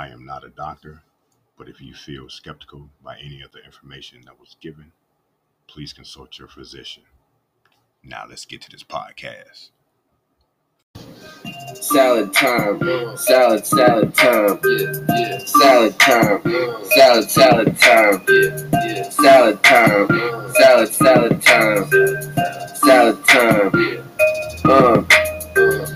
I am not a doctor, but if you feel skeptical by any of the information that was given, please consult your physician. Now let's get to this podcast. Salad time, salad, salad time, salad time, salad, salad time, salad time, salad, salad time, salad time. Uh,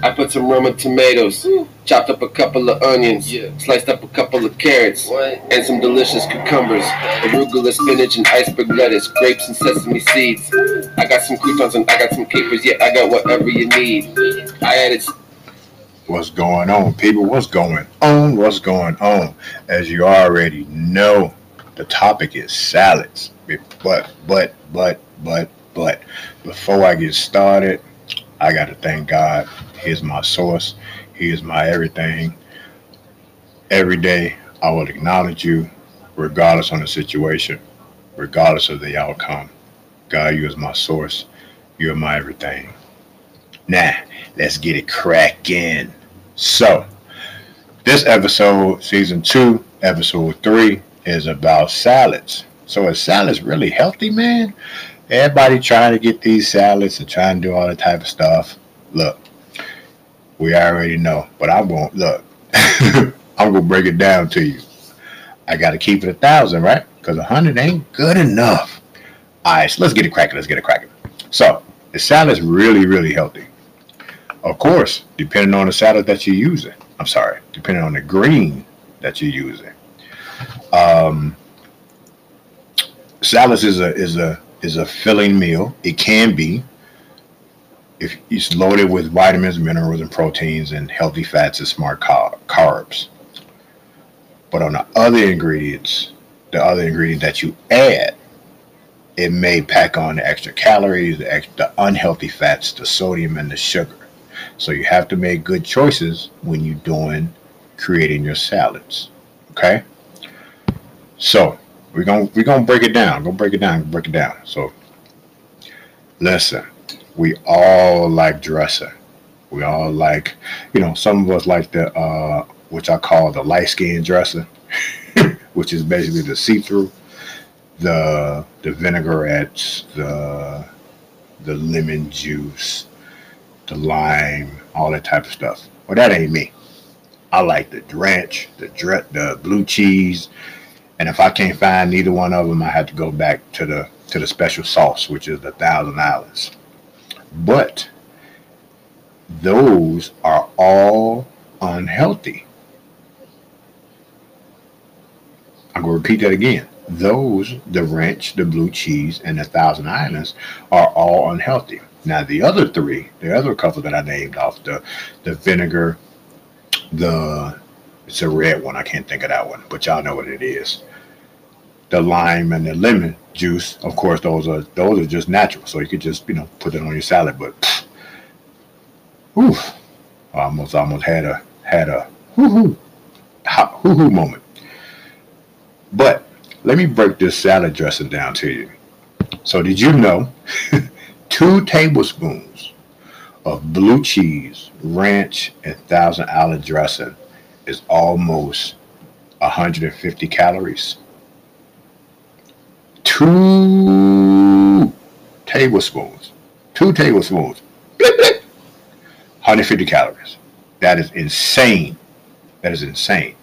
I put some Roma tomatoes, mm. chopped up a couple of onions, sliced up a couple of carrots, and some delicious cucumbers, arugula, spinach, and iceberg lettuce, grapes and sesame seeds. I got some croutons and I got some capers. Yeah, I got whatever you need. I added What's going on, people? What's going on? What's going on? As you already know, the topic is salads. But, but, but, but, but, before I get started, I got to thank God. He is my source, He is my everything. Every day, I will acknowledge you, regardless on the situation, regardless of the outcome. God, you is my source. You are my everything. Now, let's get it cracking. So, this episode, season two, episode three, is about salads. So, is salads really healthy, man? Everybody trying to get these salads and trying to do all that type of stuff. Look, we already know, but I'm going look. I'm gonna break it down to you. I gotta keep it a thousand, right? Because a hundred ain't good enough. All right, so let's get it cracking. Let's get it cracking. So the salad's really, really healthy. Of course, depending on the salad that you're using. I'm sorry, depending on the green that you're using. Um, salads is a is a is a filling meal. It can be if it's loaded with vitamins, minerals, and proteins, and healthy fats and smart carbs. But on the other ingredients, the other ingredient that you add, it may pack on the extra calories, the, extra, the unhealthy fats, the sodium, and the sugar. So you have to make good choices when you're doing creating your salads. Okay. So we're gonna we're gonna break it down. Gonna break it down. Break it down. So listen, we all like dressing. We all like, you know, some of us like the uh, which I call the light skin dressing, which is basically the see-through, the the vinaigrettes, the the lemon juice, the lime, all that type of stuff. Well, that ain't me. I like the drench, the dre- the blue cheese, and if I can't find neither one of them, I have to go back to the to the special sauce, which is the Thousand Islands. But those are all unhealthy. I'm going to repeat that again. Those, the ranch, the blue cheese, and the Thousand Islands, are all unhealthy. Now, the other three, the other couple that I named off, the, the vinegar, the, it's a red one, I can't think of that one, but y'all know what it is. The lime and the lemon juice, of course, those are those are just natural, so you could just you know put it on your salad. But, whew, I almost almost had a had a hoo hoo hoo hoo moment. But let me break this salad dressing down to you. So, did you know two tablespoons of blue cheese, ranch, and Thousand Island dressing is almost 150 calories? Two tablespoons, two tablespoons, blip, blip, 150 calories. That is insane. That is insane.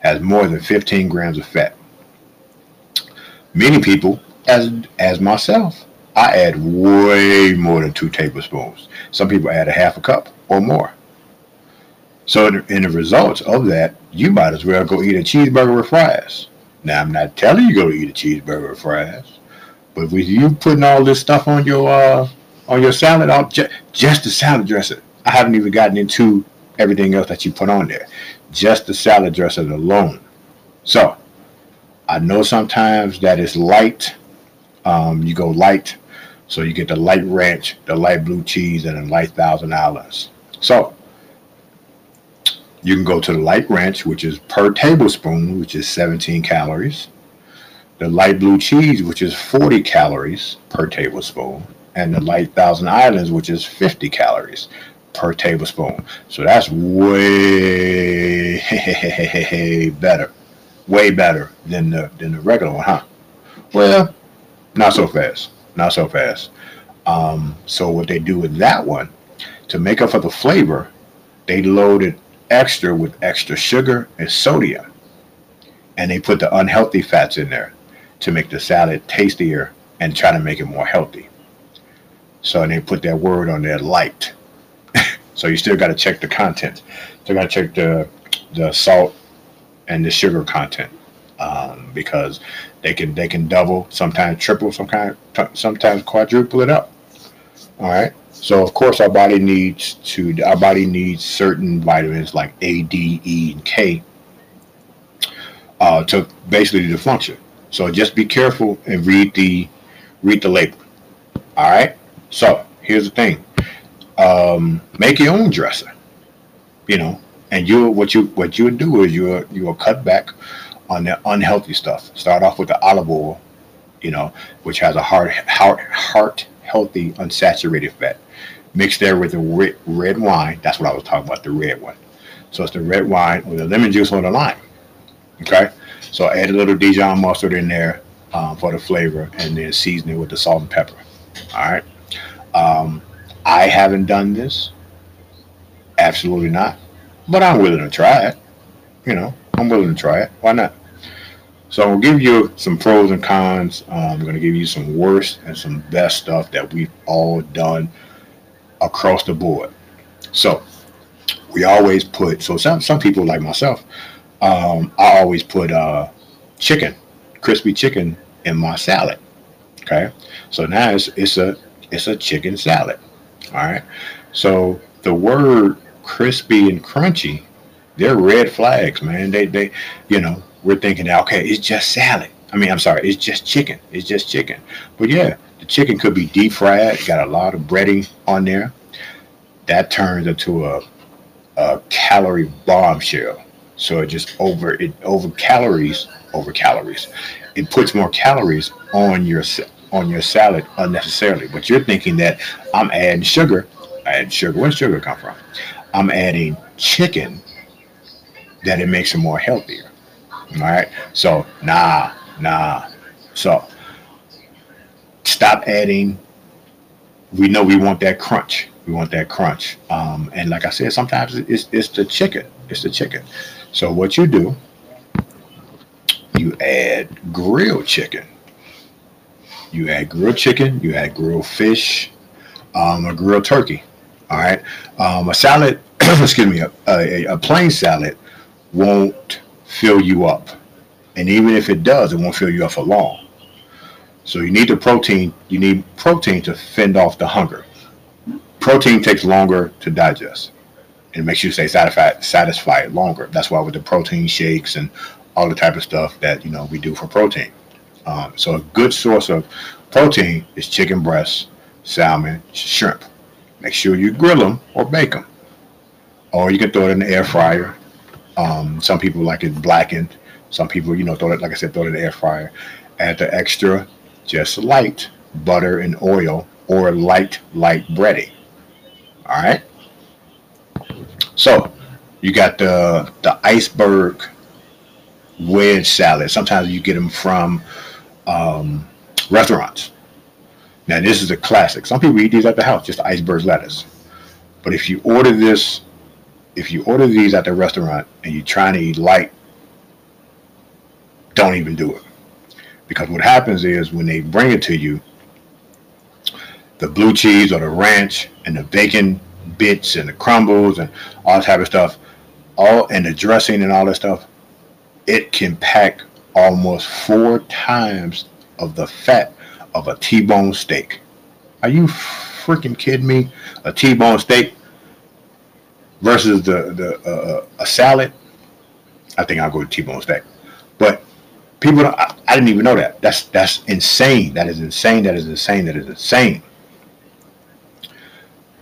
Has more than 15 grams of fat. Many people, as as myself, I add way more than two tablespoons. Some people add a half a cup or more. So in, in the results of that, you might as well go eat a cheeseburger with fries. Now I'm not telling you go eat a cheeseburger with fries, but with you putting all this stuff on your uh, on your salad, I'll ju- just the salad dressing. I haven't even gotten into everything else that you put on there. Just the salad dressing alone. So I know sometimes that is light. Um, you go light, so you get the light ranch, the light blue cheese, and the light Thousand Islands. So you can go to the light ranch, which is per tablespoon, which is 17 calories. The light blue cheese, which is 40 calories per tablespoon. And the light Thousand Islands, which is 50 calories per tablespoon. So that's way better, way better than the than the regular one, huh? Well, not so fast, not so fast. Um, so what they do with that one to make up for the flavor, they load it extra with extra sugar and sodium, and they put the unhealthy fats in there to make the salad tastier and try to make it more healthy. So they put that word on there, light. so you still got to check the content. Still got to check the the salt and the sugar content um, because they can they can double, sometimes triple, some kind, sometimes quadruple it up. All right. So of course our body needs to our body needs certain vitamins like A, D, E, and K uh, to basically to function. So just be careful and read the read the label. All right. So here's the thing: um, make your own dressing. You know, and you what you what you would do is you you will cut back on the unhealthy stuff. Start off with the olive oil, you know, which has a heart heart heart healthy unsaturated fat. Mix there with the red, wine. That's what I was talking about, the red one. So it's the red wine with the lemon juice or the lime. Okay. So I add a little Dijon mustard in there um, for the flavor, and then season it with the salt and pepper. All right. Um, I haven't done this. Absolutely not. But I'm willing to try it. You know, I'm willing to try it. Why not? So I'm gonna give you some pros and cons. Um, I'm to give you some worst and some best stuff that we've all done across the board. So we always put. So some some people like myself, um, I always put uh, chicken, crispy chicken, in my salad. Okay, so now it's it's a it's a chicken salad. All right. So the word crispy and crunchy, they're red flags, man. They they you know we're thinking, okay, it's just salad. I mean, I'm sorry, it's just chicken. It's just chicken. But yeah, the chicken could be deep fried, got a lot of breading on there. That turns into a, a calorie bombshell. So it just over it over calories over calories. It puts more calories on your on your salad unnecessarily. But you're thinking that I'm adding sugar. I add sugar. Where's sugar come from? I'm adding chicken that it makes it more healthier. All right. So nah, nah. So stop adding. We know we want that crunch. We want that crunch. Um, and like I said, sometimes it's it's the chicken. It's the chicken. So what you do, you add grilled chicken. You add grilled chicken. You add grilled fish, um, a grilled turkey. All right. Um, a salad. excuse me. A, a, a plain salad won't fill you up. And even if it does, it won't fill you up for long. So you need the protein. You need protein to fend off the hunger. Protein takes longer to digest. It makes you stay satisfied, satisfied longer. That's why with the protein shakes and all the type of stuff that you know we do for protein. Um, so a good source of protein is chicken breast, salmon, shrimp. Make sure you grill them or bake them, or you can throw it in the air fryer um, some people like it blackened. Some people, you know, throw it, like I said, throw it in the air fryer. Add the extra, just light butter and oil or light, light breading. All right. So you got the the iceberg wedge salad. Sometimes you get them from um, restaurants. Now this is a classic. Some people eat these at the house, just iceberg lettuce. But if you order this if you order these at the restaurant and you're trying to eat light, don't even do it. Because what happens is when they bring it to you, the blue cheese or the ranch and the bacon bits and the crumbles and all that type of stuff, all and the dressing and all that stuff, it can pack almost four times of the fat of a T-bone steak. Are you freaking kidding me? A T-bone steak versus the the uh, uh, a salad, I think I'll go T-bone steak. But people, don't, I, I didn't even know that. That's that's insane. That is insane. That is insane. That is insane.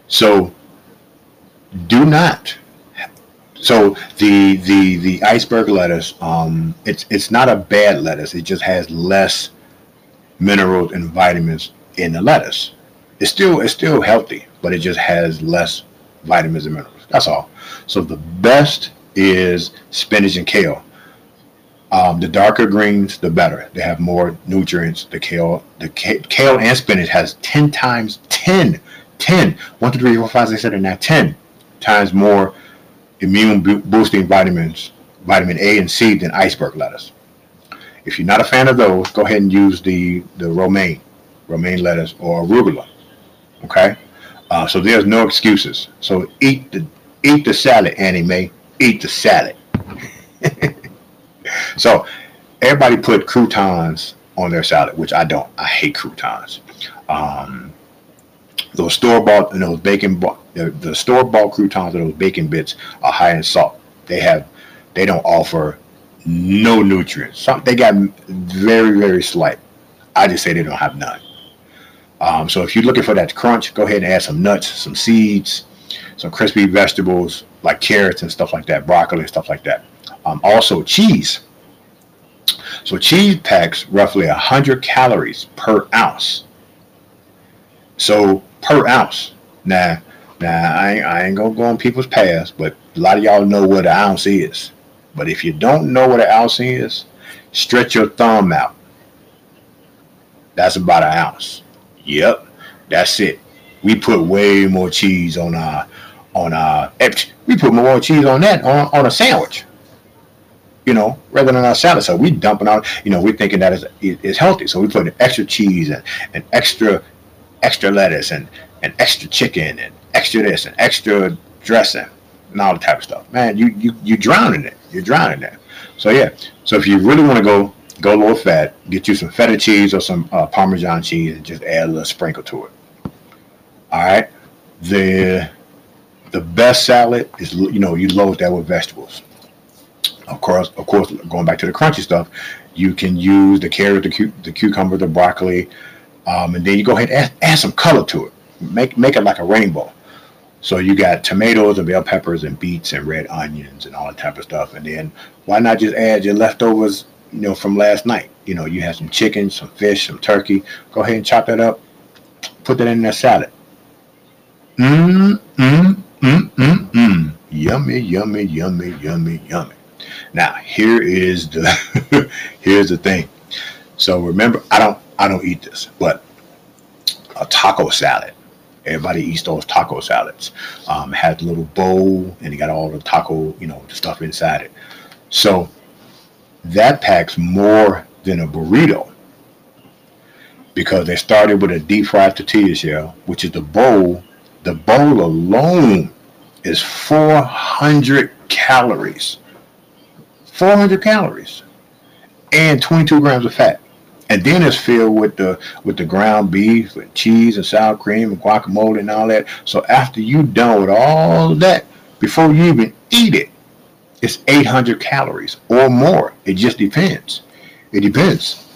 So do not. So the the the iceberg lettuce, um, it's it's not a bad lettuce. It just has less minerals and vitamins in the lettuce. It's still it's still healthy, but it just has less vitamins and minerals. That's all. So the best is spinach and kale. Um, the darker greens, the better. They have more nutrients. The kale, the kale and spinach has 10 times 10, 10, 1, 2, 3, 4, 5, 6, 7, 8, 10 times more immune boosting vitamins, vitamin A and C than iceberg lettuce. If you're not a fan of those, go ahead and use the, the romaine, romaine lettuce or arugula. Okay? Uh, so there's no excuses. So eat the eat the salad, Annie Mae. Eat the salad. So everybody put croutons on their salad, which I don't. I hate croutons. Um, those store bought, you know, bacon, the, the store bought croutons, or those bacon bits are high in salt. They have, they don't offer no nutrients. Some they got very very slight. I just say they don't have none. Um, so if you're looking for that crunch, go ahead and add some nuts, some seeds, some crispy vegetables like carrots and stuff like that, broccoli and stuff like that. Um, also cheese. So cheese packs roughly 100 calories per ounce. So per ounce. Now, now I, ain't, I ain't gonna go on people's past, but a lot of y'all know what an ounce is. But if you don't know what an ounce is, stretch your thumb out. That's about an ounce. Yep, that's it. We put way more cheese on our on our. We put more cheese on that on, on a sandwich you know, rather than our salad. So we dumping out, you know, we're thinking that is is healthy. So we put extra cheese and, and extra extra lettuce and, and extra chicken and extra this and extra dressing and all the type of stuff. Man, you you you drowning it. You're drowning it. So yeah. So if you really want to go go low fat, get you some feta cheese or some uh, Parmesan cheese and just add a little sprinkle to it. All right. The the best salad is you know you load that with vegetables of course, of course, going back to the crunchy stuff, you can use the carrot, the, cu- the cucumber, the broccoli, um, and then you go ahead and add, add some color to it. Make make it like a rainbow. So you got tomatoes and bell peppers and beets and red onions and all that type of stuff. And then why not just add your leftovers, you know, from last night? You know, you have some chicken, some fish, some turkey. Go ahead and chop that up. Put that in that salad. Mmm, mmm, mmm, mmm, mmm. Yummy, yummy, yummy, yummy, yummy. Now here is the here's the thing. So remember, I don't I don't eat this, but a taco salad. Everybody eats those taco salads. Um, has a little bowl and you got all the taco, you know, the stuff inside it. So that packs more than a burrito because they started with a deep fried tortilla shell, which is the bowl. The bowl alone is 400 calories. 400 calories and 22 grams of fat. And then it's filled with the with the ground beef, with cheese and sour cream and guacamole and all that. So after you done with all that, before you even eat it, it's 800 calories or more. It just depends. It depends.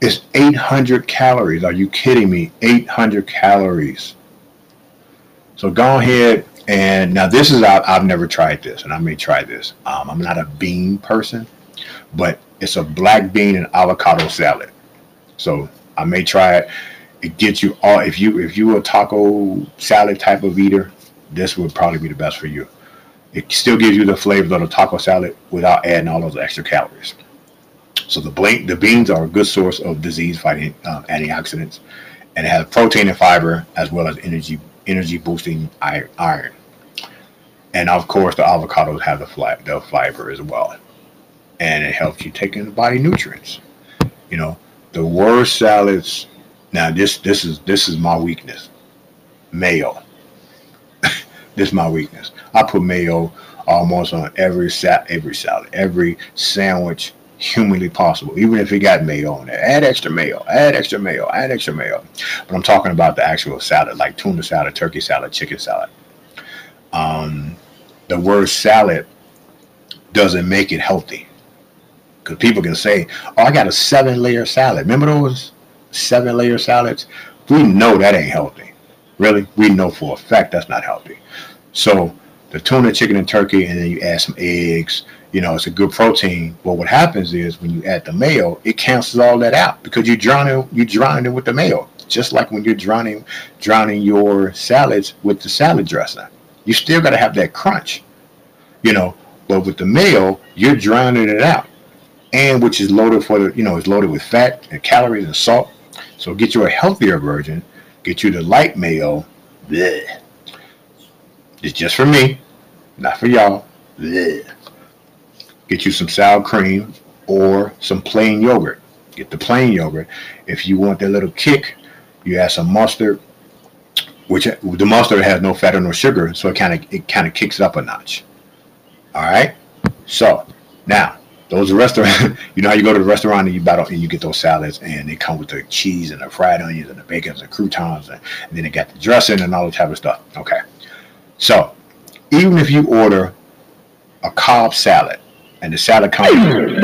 It's 800 calories. Are you kidding me? 800 calories. So go ahead and now this is I've, I've never tried this, and I may try this. Um, I'm not a bean person, but it's a black bean and avocado salad. So I may try it. It gets you all. If you if you a taco salad type of eater, this would probably be the best for you. It still gives you the flavors of the taco salad without adding all those extra calories. So the blank, the beans are a good source of disease fighting um, antioxidants, and it has protein and fiber as well as energy energy boosting iron. And of course, the avocados have the, fly, the fiber as well. And it helps you take in the body nutrients. You know, the worst salads. Now, this this is this is my weakness. Mayo. this is my weakness. I put mayo almost on every sa- every salad, every sandwich humanly possible, even if it got mayo on it. Add extra mayo, add extra mayo, add extra mayo. But I'm talking about the actual salad, like tuna salad, turkey salad, chicken salad. Um, the word salad doesn't make it healthy. Because people can say, oh, I got a seven layer salad. Remember those seven layer salads? We know that ain't healthy. Really? We know for a fact that's not healthy. So the tuna, chicken, and turkey, and then you add some eggs. You know, it's a good protein. But what happens is when you add the mayo, it cancels all that out because you're drowning you drown it with the mayo. Just like when you're drowning drowning your salads with the salad dressing. You still got to have that crunch, you know. But with the mayo, you're drowning it out, and which is loaded for the, you know, it's loaded with fat and calories and salt. So get you a healthier version. Get you the light mayo. Bleh. It's just for me, not for y'all. Bleh. Get you some sour cream or some plain yogurt. Get the plain yogurt. If you want that little kick, you add some mustard, which the mustard has no fat or no sugar, so it kind of it kind of kicks it up a notch. All right. So now those restaurant, you know how you go to the restaurant and you battle and you get those salads and they come with the cheese and the fried onions and the bacon and the croutons and, and then they got the dressing and all that type of stuff. Okay. So even if you order a Cobb salad and the salad comes,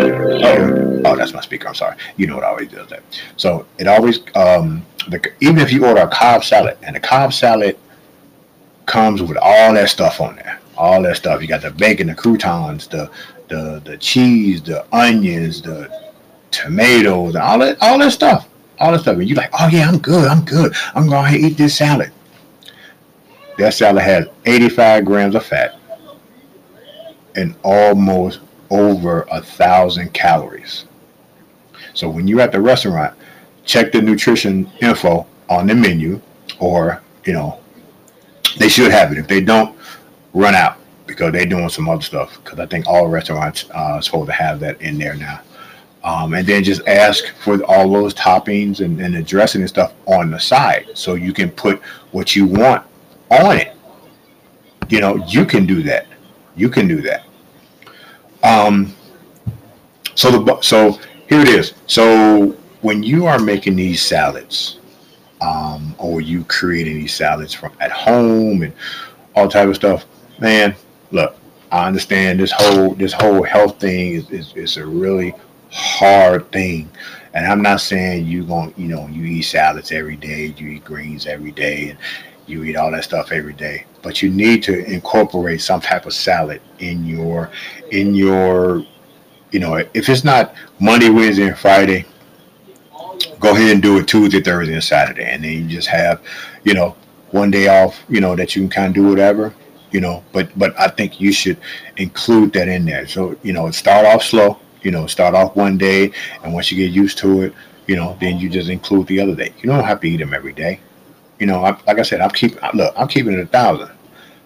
oh, oh, that's my speaker. I'm sorry. You know it always does that. So it always, um, the, even if you order a Cobb salad and the Cobb salad comes with all that stuff on there, all that stuff. You got the bacon, the croutons, the the the cheese, the onions, the tomatoes, all that all that stuff, all that stuff. And you're like, oh yeah, I'm good, I'm good. I'm going to eat this salad. That salad has 85 grams of fat and almost over a thousand calories. So when you're at the restaurant, check the nutrition info on the menu, or you know, they should have it. If they don't, run out because they're doing some other stuff. Because I think all restaurants uh, are supposed to have that in there now. Um, and then just ask for all those toppings and, and the dressing and stuff on the side so you can put what you want on it. You know, you can do that. You can do that. Um, so the so here it is. So when you are making these salads, um, or you creating these salads from at home and all type of stuff, man, look, I understand this whole this whole health thing is, is, is a really hard thing. And I'm not saying you're going you know, you eat salads every day, you eat greens every day, and you eat all that stuff every day. But you need to incorporate some type of salad in your in your you know, if it's not Monday, Wednesday, and Friday, go ahead and do it Tuesday, Thursday, and Saturday. And then you just have, you know, one day off, you know, that you can kind of do whatever you know but but i think you should include that in there so you know start off slow you know start off one day and once you get used to it you know then you just include the other day you don't have to eat them every day you know I, like i said i'm keeping look i'm keeping it a thousand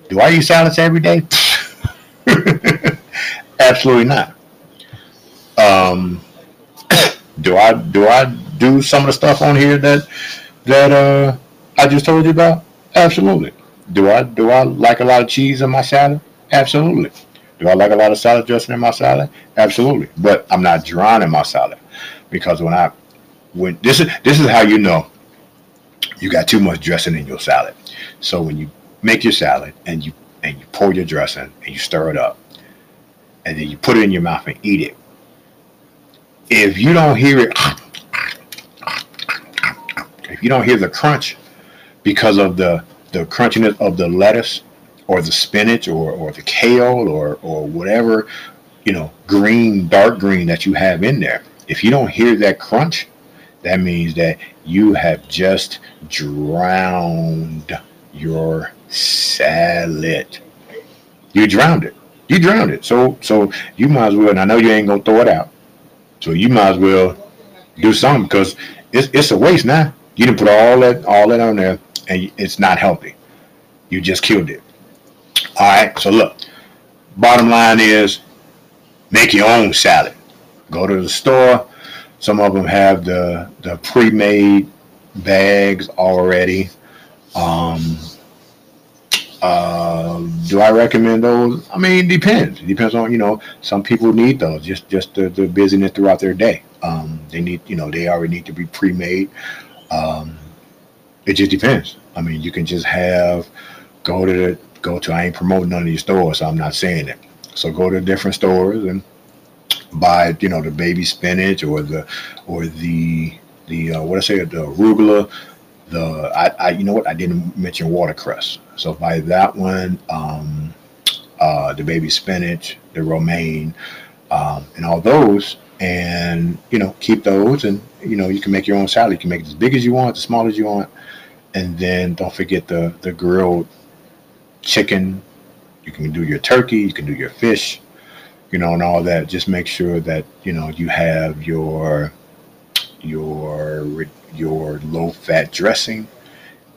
do i eat salads every day absolutely not um do i do i do some of the stuff on here that that uh i just told you about absolutely do I do I like a lot of cheese in my salad? Absolutely. Do I like a lot of salad dressing in my salad? Absolutely. But I'm not drowning my salad because when I when this is this is how you know you got too much dressing in your salad. So when you make your salad and you and you pour your dressing and you stir it up and then you put it in your mouth and eat it. If you don't hear it if you don't hear the crunch because of the the crunchiness of the lettuce or the spinach or, or the kale or, or whatever, you know, green, dark green that you have in there. If you don't hear that crunch, that means that you have just drowned your salad. You drowned it. You drowned it. So so you might as well, and I know you ain't gonna throw it out. So you might as well do something because it's it's a waste now. You didn't put all that all that on there and it's not healthy. You just killed it. All right. So look, bottom line is make your own salad. Go to the store. Some of them have the the pre-made bags already. Um, uh, do I recommend those? I mean, depends. It depends on you know. Some people need those just just the, the busyness throughout their day. Um, they need you know they already need to be pre-made. Um, it just depends. I mean, you can just have go to the go to. I ain't promoting none of these stores, so I'm not saying it. So go to different stores and buy, you know, the baby spinach or the or the the uh, what I say the arugula. The I, I you know what I didn't mention watercress. So buy that one. Um, uh, the baby spinach, the romaine, um, and all those, and you know keep those, and you know you can make your own salad. You can make it as big as you want, as small as you want, and then don't forget the the grilled chicken You can do your turkey, you can do your fish, you know, and all that. Just make sure that you know you have your your your low fat dressing,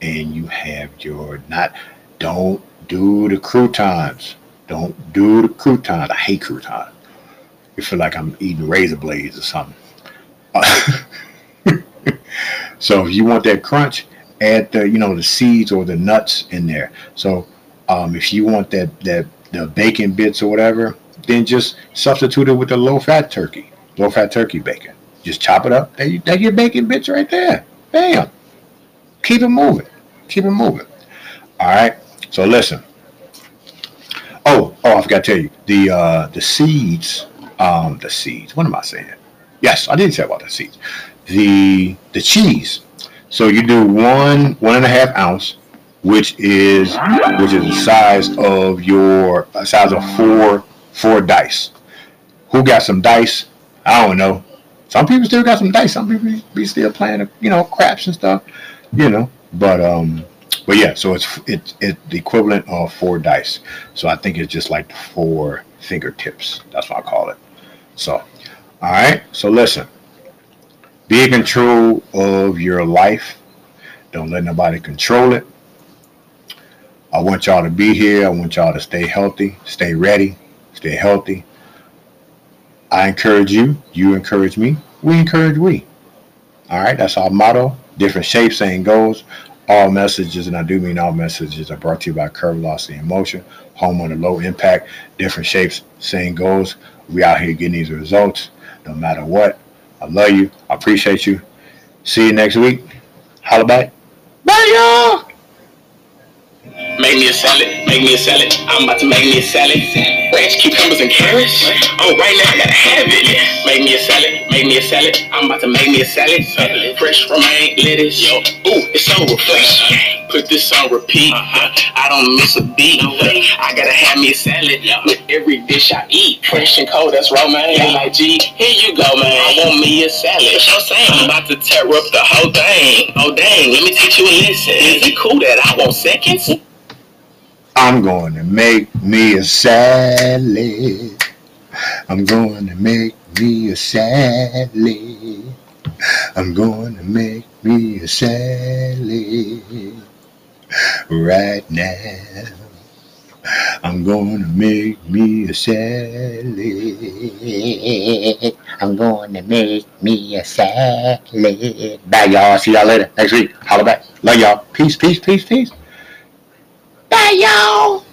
and you have your not. Don't do the croutons. Don't do the croutons. I hate croutons. You feel like I'm eating razor blades or something. Uh, so if you want that crunch, add the you know the seeds or the nuts in there. So um, if you want that that the bacon bits or whatever, then just substitute it with a low fat turkey, low fat turkey bacon. Just chop it up. There you, there your bacon bits right there. Bam. Keep it moving. Keep it moving. All right. So listen. Oh, oh, I forgot to tell you the uh, the seeds. Um, the seeds. What am I saying? Yes, I did say about the seeds. The the cheese. So you do one one and a half ounce, which is which is the size of your size of four four dice. Who got some dice? I don't know. Some people still got some dice. Some people be still playing, you know, craps and stuff, you know. But um, but yeah. So it's it's it's the equivalent of four dice. So I think it's just like four fingertips. That's what I call it. So, all right. So listen. Be in control of your life. Don't let nobody control it. I want y'all to be here. I want y'all to stay healthy, stay ready, stay healthy. I encourage you. You encourage me. We encourage we. All right, that's our motto. Different shapes, same goals. All messages, and I do mean all messages, are brought to you by Curve Velocity and Motion, home on a low impact. Different shapes, same goals. We out here getting these results no matter what. I love you. I appreciate you. See you next week. Holla back. Bye, y'all. Make me a salad, make me a salad. I'm about to make me a salad. Ranch cucumbers and carrots. Oh, right now I gotta have it. Make me a salad, make me a salad. I'm about to make me a salad. Fresh romaine lettuce. Yo, ooh, it's so refreshing. Put this on repeat. I don't miss a beat. I gotta have me a salad with every dish I eat. Fresh and cold, that's romaine. Like, G, here you go, man. I want me a salad. What I'm saying. I'm about to tear up the whole thing. Oh, dang, let me teach you a lesson. Is it cool that I want seconds? I'm going to make me a salad. I'm going to make me a salad. I'm going to make me a salad right now. I'm going to make me a salad. I'm going to make me a salad. Bye, y'all. See y'all later next week. Holla back. Love y'all. Peace, peace, peace, peace. Bye, y'all.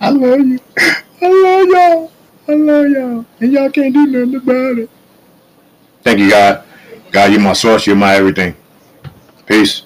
I love you. I love y'all. I love y'all. And y'all can't do nothing about it. Thank you, God. God, you're my source. You're my everything. Peace.